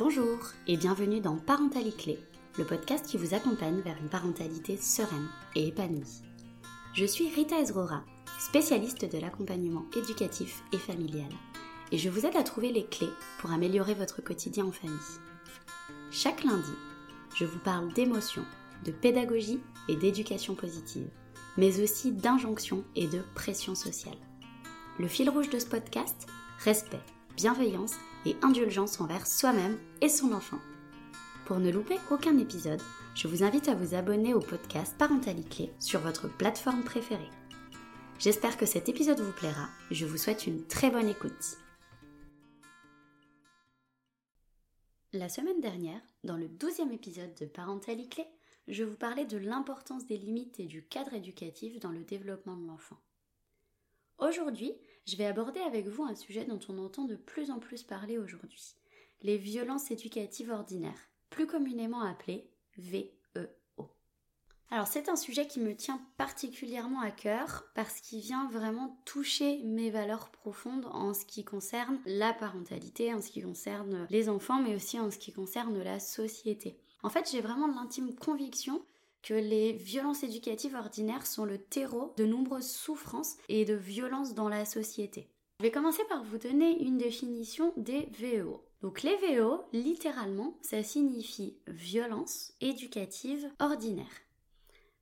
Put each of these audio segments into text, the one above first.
Bonjour et bienvenue dans Parentalité Clé, le podcast qui vous accompagne vers une parentalité sereine et épanouie. Je suis Rita Ezrora, spécialiste de l'accompagnement éducatif et familial, et je vous aide à trouver les clés pour améliorer votre quotidien en famille. Chaque lundi, je vous parle d'émotions, de pédagogie et d'éducation positive, mais aussi d'injonctions et de pression sociale. Le fil rouge de ce podcast, respect, bienveillance et indulgence envers soi-même et son enfant. Pour ne louper aucun épisode, je vous invite à vous abonner au podcast Parentalité sur votre plateforme préférée. J'espère que cet épisode vous plaira. Je vous souhaite une très bonne écoute. La semaine dernière, dans le douzième épisode de Parentalité, je vous parlais de l'importance des limites et du cadre éducatif dans le développement de l'enfant. Aujourd'hui, je vais aborder avec vous un sujet dont on entend de plus en plus parler aujourd'hui, les violences éducatives ordinaires, plus communément appelées VEO. Alors c'est un sujet qui me tient particulièrement à cœur parce qu'il vient vraiment toucher mes valeurs profondes en ce qui concerne la parentalité, en ce qui concerne les enfants, mais aussi en ce qui concerne la société. En fait, j'ai vraiment l'intime conviction que les violences éducatives ordinaires sont le terreau de nombreuses souffrances et de violences dans la société. Je vais commencer par vous donner une définition des VEO. Donc les VEO, littéralement, ça signifie violence éducative ordinaire.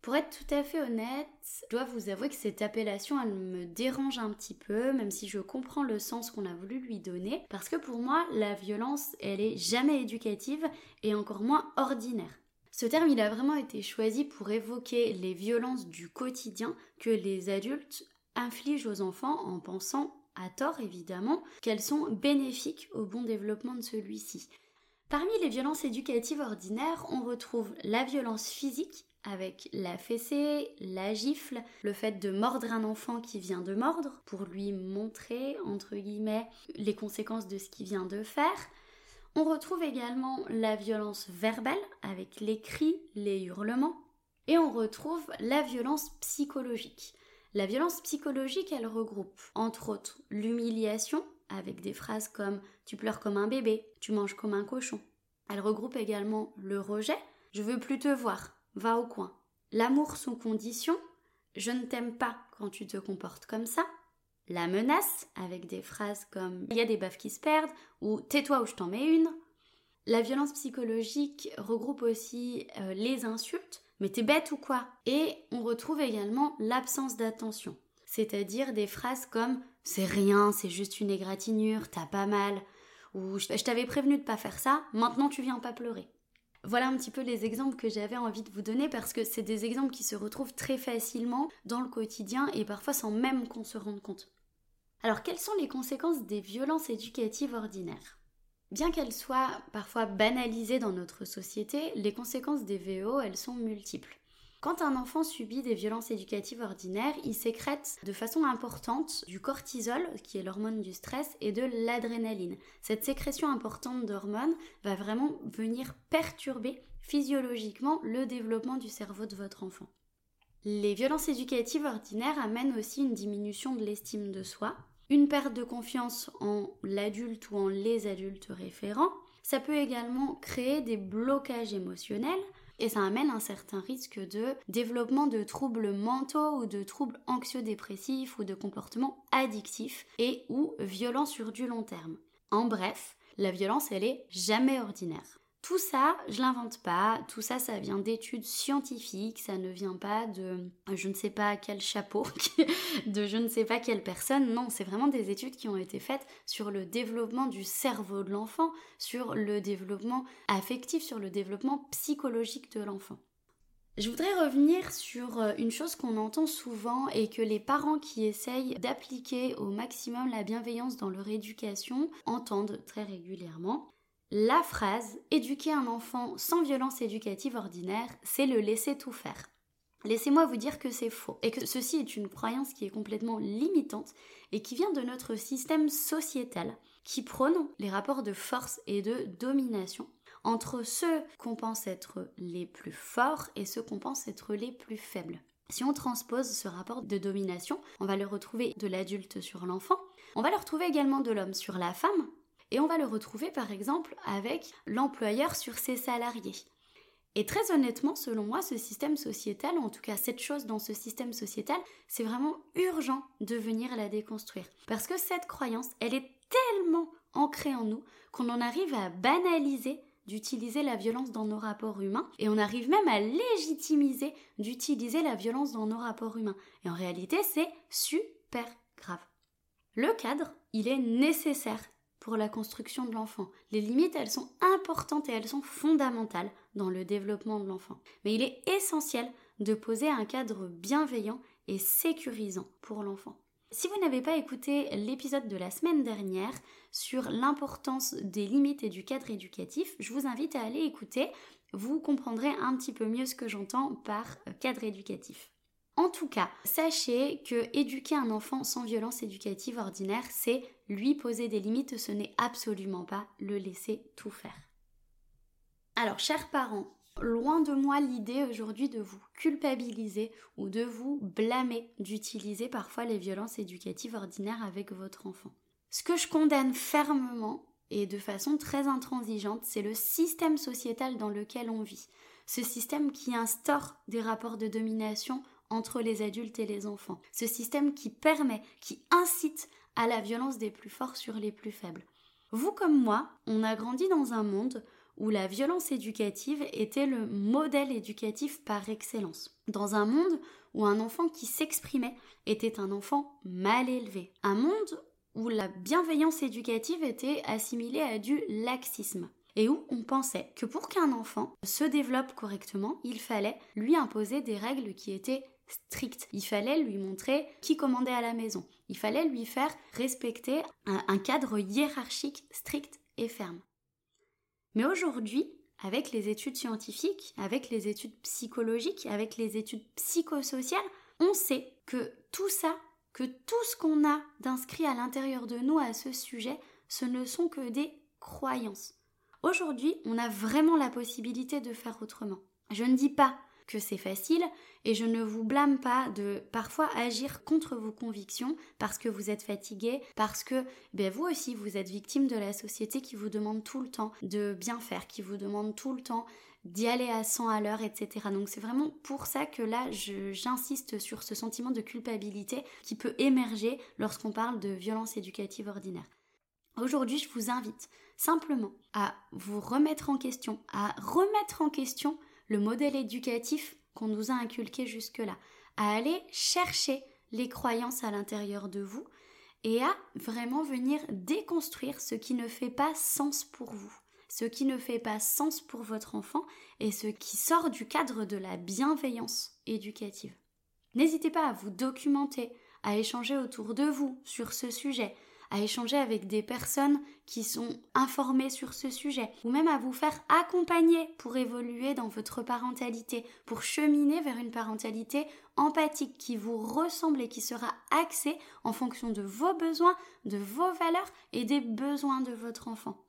Pour être tout à fait honnête, je dois vous avouer que cette appellation, elle me dérange un petit peu, même si je comprends le sens qu'on a voulu lui donner, parce que pour moi, la violence, elle est jamais éducative et encore moins ordinaire. Ce terme, il a vraiment été choisi pour évoquer les violences du quotidien que les adultes infligent aux enfants en pensant, à tort évidemment, qu'elles sont bénéfiques au bon développement de celui-ci. Parmi les violences éducatives ordinaires, on retrouve la violence physique avec la fessée, la gifle, le fait de mordre un enfant qui vient de mordre pour lui montrer, entre guillemets, les conséquences de ce qu'il vient de faire, on retrouve également la violence verbale avec les cris, les hurlements. Et on retrouve la violence psychologique. La violence psychologique, elle regroupe entre autres l'humiliation avec des phrases comme tu pleures comme un bébé, tu manges comme un cochon. Elle regroupe également le rejet, je veux plus te voir, va au coin. L'amour sans condition, je ne t'aime pas quand tu te comportes comme ça la menace, avec des phrases comme il y a des baffes qui se perdent ou tais-toi ou je t'en mets une. La violence psychologique regroupe aussi euh, les insultes, mais t'es bête ou quoi? Et on retrouve également l'absence d'attention, c'est-à-dire des phrases comme c'est rien, c'est juste une égratignure, t'as pas mal, ou je t'avais prévenu de pas faire ça, maintenant tu viens pas pleurer. Voilà un petit peu les exemples que j'avais envie de vous donner parce que c'est des exemples qui se retrouvent très facilement dans le quotidien et parfois sans même qu'on se rende compte. Alors quelles sont les conséquences des violences éducatives ordinaires? Bien qu'elles soient parfois banalisées dans notre société, les conséquences des VO, elles sont multiples. Quand un enfant subit des violences éducatives ordinaires, il sécrète de façon importante du cortisol, qui est l'hormone du stress, et de l'adrénaline. Cette sécrétion importante d'hormones va vraiment venir perturber physiologiquement le développement du cerveau de votre enfant. Les violences éducatives ordinaires amènent aussi une diminution de l'estime de soi, une perte de confiance en l'adulte ou en les adultes référents. Ça peut également créer des blocages émotionnels et ça amène un certain risque de développement de troubles mentaux ou de troubles anxio-dépressifs ou de comportements addictifs et ou violents sur du long terme. En bref, la violence, elle est jamais ordinaire. Tout ça, je l'invente pas, tout ça, ça vient d'études scientifiques, ça ne vient pas de je ne sais pas quel chapeau, de je ne sais pas quelle personne, non, c'est vraiment des études qui ont été faites sur le développement du cerveau de l'enfant, sur le développement affectif, sur le développement psychologique de l'enfant. Je voudrais revenir sur euh, une chose qu'on entend souvent et que les parents qui essayent d'appliquer au maximum la bienveillance dans leur éducation entendent très régulièrement. La phrase éduquer un enfant sans violence éducative ordinaire, c'est le laisser tout faire. Laissez-moi vous dire que c'est faux et que ceci est une croyance qui est complètement limitante et qui vient de notre système sociétal qui prône les rapports de force et de domination entre ceux qu'on pense être les plus forts et ceux qu'on pense être les plus faibles. Si on transpose ce rapport de domination, on va le retrouver de l'adulte sur l'enfant, on va le retrouver également de l'homme sur la femme, et on va le retrouver par exemple avec l'employeur sur ses salariés. Et très honnêtement, selon moi, ce système sociétal, en tout cas cette chose dans ce système sociétal, c'est vraiment urgent de venir la déconstruire. Parce que cette croyance, elle est tellement ancrée en nous qu'on en arrive à banaliser d'utiliser la violence dans nos rapports humains et on arrive même à légitimiser d'utiliser la violence dans nos rapports humains. Et en réalité, c'est super grave. Le cadre, il est nécessaire pour la construction de l'enfant. Les limites, elles sont importantes et elles sont fondamentales dans le développement de l'enfant. Mais il est essentiel de poser un cadre bienveillant et sécurisant pour l'enfant. Si vous n'avez pas écouté l'épisode de la semaine dernière sur l'importance des limites et du cadre éducatif, je vous invite à aller écouter. Vous comprendrez un petit peu mieux ce que j'entends par cadre éducatif. En tout cas, sachez que éduquer un enfant sans violence éducative ordinaire, c'est lui poser des limites, ce n'est absolument pas le laisser tout faire. Alors, chers parents, loin de moi l'idée aujourd'hui de vous culpabiliser ou de vous blâmer d'utiliser parfois les violences éducatives ordinaires avec votre enfant. Ce que je condamne fermement et de façon très intransigeante, c'est le système sociétal dans lequel on vit. Ce système qui instaure des rapports de domination entre les adultes et les enfants. Ce système qui permet, qui incite à la violence des plus forts sur les plus faibles. Vous comme moi, on a grandi dans un monde où la violence éducative était le modèle éducatif par excellence. Dans un monde où un enfant qui s'exprimait était un enfant mal élevé. Un monde où la bienveillance éducative était assimilée à du laxisme et où on pensait que pour qu'un enfant se développe correctement, il fallait lui imposer des règles qui étaient strict. Il fallait lui montrer qui commandait à la maison. Il fallait lui faire respecter un, cadre hiérarchique strict et ferme. Mais aujourd'hui, avec les études scientifiques, avec les études psychologiques, avec les études psychosociales, on sait que tout ça, que tout ce qu'on a d'inscrit à l'intérieur de nous à ce sujet, ce ne sont que des croyances. Aujourd'hui, on a vraiment la possibilité de faire autrement. Je ne dis pas que c'est facile et je ne vous blâme pas de parfois agir contre vos convictions parce que vous êtes fatigué, parce que ben, vous aussi vous êtes victime de la société qui vous demande tout le temps de bien faire, qui vous demande tout le temps d'y aller à 100 à l'heure, etc. Donc c'est vraiment pour ça que là j'insiste sur ce sentiment de culpabilité qui peut émerger lorsqu'on parle de violence éducative ordinaire. Aujourd'hui, je vous invite simplement à vous remettre en question, à remettre en question le modèle éducatif qu'on nous a inculqué jusque-là, à aller chercher les croyances à l'intérieur de vous et à vraiment venir déconstruire ce qui ne fait pas sens pour vous, ce qui ne fait pas sens pour votre enfant et ce qui sort du cadre de la bienveillance éducative. N'hésitez pas à vous documenter, à échanger autour de vous sur ce sujet, à échanger avec des personnes qui sont informées sur ce sujet, ou même à vous faire accompagner pour évoluer dans votre parentalité, pour cheminer vers une parentalité empathique qui vous ressemble et qui sera axée en fonction de vos besoins, de vos valeurs et des besoins de votre enfant.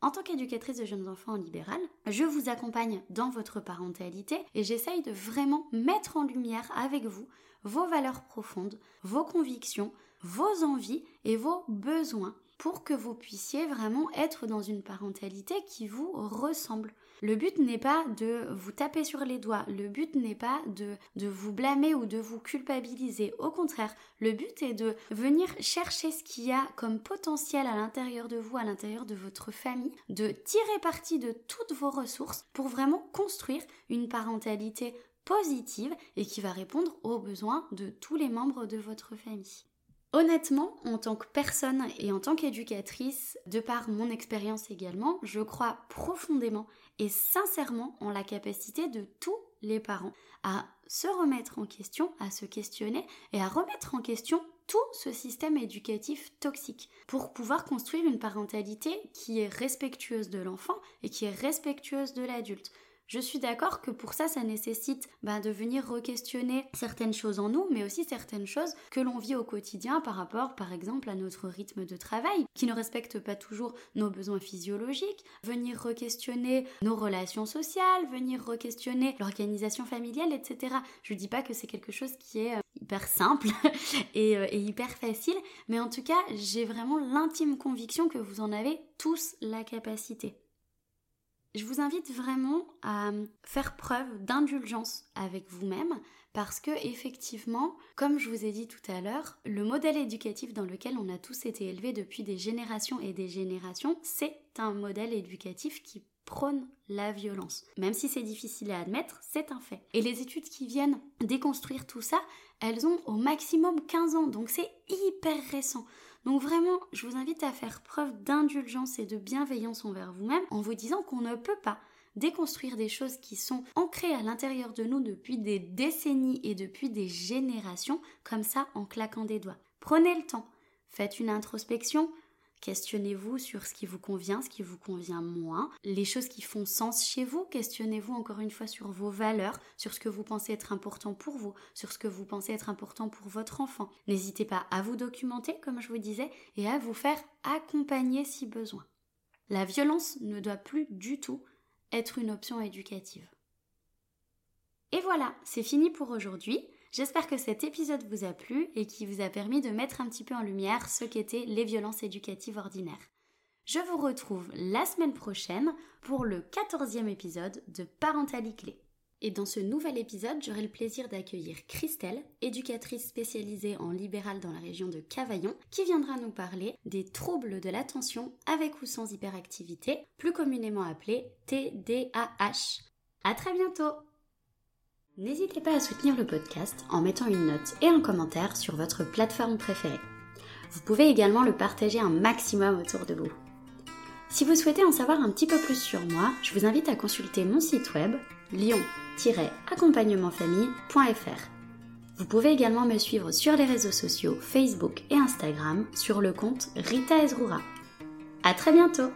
En tant qu'éducatrice de jeunes enfants en libéral, je vous accompagne dans votre parentalité et j'essaye de vraiment mettre en lumière avec vous vos valeurs profondes, vos convictions, vos envies et vos besoins pour que vous puissiez vraiment être dans une parentalité qui vous ressemble. Le but n'est pas de vous taper sur les doigts, le but n'est pas de, de vous blâmer ou de vous culpabiliser. Au contraire, le but est de venir chercher ce qu'il y a comme potentiel à l'intérieur de vous, à l'intérieur de votre famille, de tirer parti de toutes vos ressources pour vraiment construire une parentalité positive et qui va répondre aux besoins de tous les membres de votre famille. Honnêtement, en tant que personne et en tant qu'éducatrice, de par mon expérience également, je crois profondément et sincèrement en la capacité de tous les parents à se remettre en question, à se questionner et à remettre en question tout ce système éducatif toxique pour pouvoir construire une parentalité qui est respectueuse de l'enfant et qui est respectueuse de l'adulte. Je suis d'accord que pour ça, ça nécessite bah, de venir re-questionner certaines choses en nous, mais aussi certaines choses que l'on vit au quotidien par rapport, par exemple, à notre rythme de travail, qui ne respecte pas toujours nos besoins physiologiques, venir re-questionner nos relations sociales, venir re-questionner l'organisation familiale, etc. Je ne dis pas que c'est quelque chose qui est euh, hyper simple et, euh, et, hyper facile, mais en tout cas, j'ai vraiment l'intime conviction que vous en avez tous la capacité. Je vous invite vraiment à faire preuve d'indulgence avec vous-même parce que effectivement, comme je vous ai dit tout à l'heure, le modèle éducatif dans lequel on a tous été élevés depuis des générations et des générations, c'est un modèle éducatif qui prône la violence. Même si c'est difficile à admettre, c'est un fait. Et les études qui viennent déconstruire tout ça, elles ont au maximum 15 ans, donc c'est hyper récent. Donc vraiment, je vous invite à faire preuve d'indulgence et de bienveillance envers vous-même en vous disant qu'on ne peut pas déconstruire des choses qui sont ancrées à l'intérieur de nous depuis des décennies et depuis des générations, comme ça en claquant des doigts. Prenez le temps, faites une introspection, Questionnez-vous sur ce qui vous convient, ce qui vous convient moins, les choses qui font sens chez vous. Questionnez-vous encore une fois sur vos valeurs, sur ce que vous pensez être important pour vous, sur ce que vous pensez être important pour votre enfant. N'hésitez pas à vous documenter, comme je vous disais, et à vous faire accompagner si besoin. La violence ne doit plus du tout être une option éducative. Et voilà, c'est fini pour aujourd'hui. J'espère que cet épisode vous a plu et qui vous a permis de mettre un petit peu en lumière ce qu'étaient les violences éducatives ordinaires. Je vous retrouve la semaine prochaine pour le 14e épisode de Parentalité Clé. Et dans ce nouvel épisode, j'aurai le plaisir d'accueillir Christelle, éducatrice spécialisée en libéral dans la région de Cavaillon, qui viendra nous parler des troubles de l'attention avec ou sans hyperactivité, plus communément appelés TDAH. À très bientôt! N'hésitez pas à soutenir le podcast en mettant une note et un commentaire sur votre plateforme préférée. Vous pouvez également le partager un maximum autour de vous. Si vous souhaitez en savoir un petit peu plus sur moi, je vous invite à consulter mon site web lion-accompagnementfamille.fr. Vous pouvez également me suivre sur les réseaux sociaux Facebook et Instagram sur le compte Rita Ezrura. À très bientôt!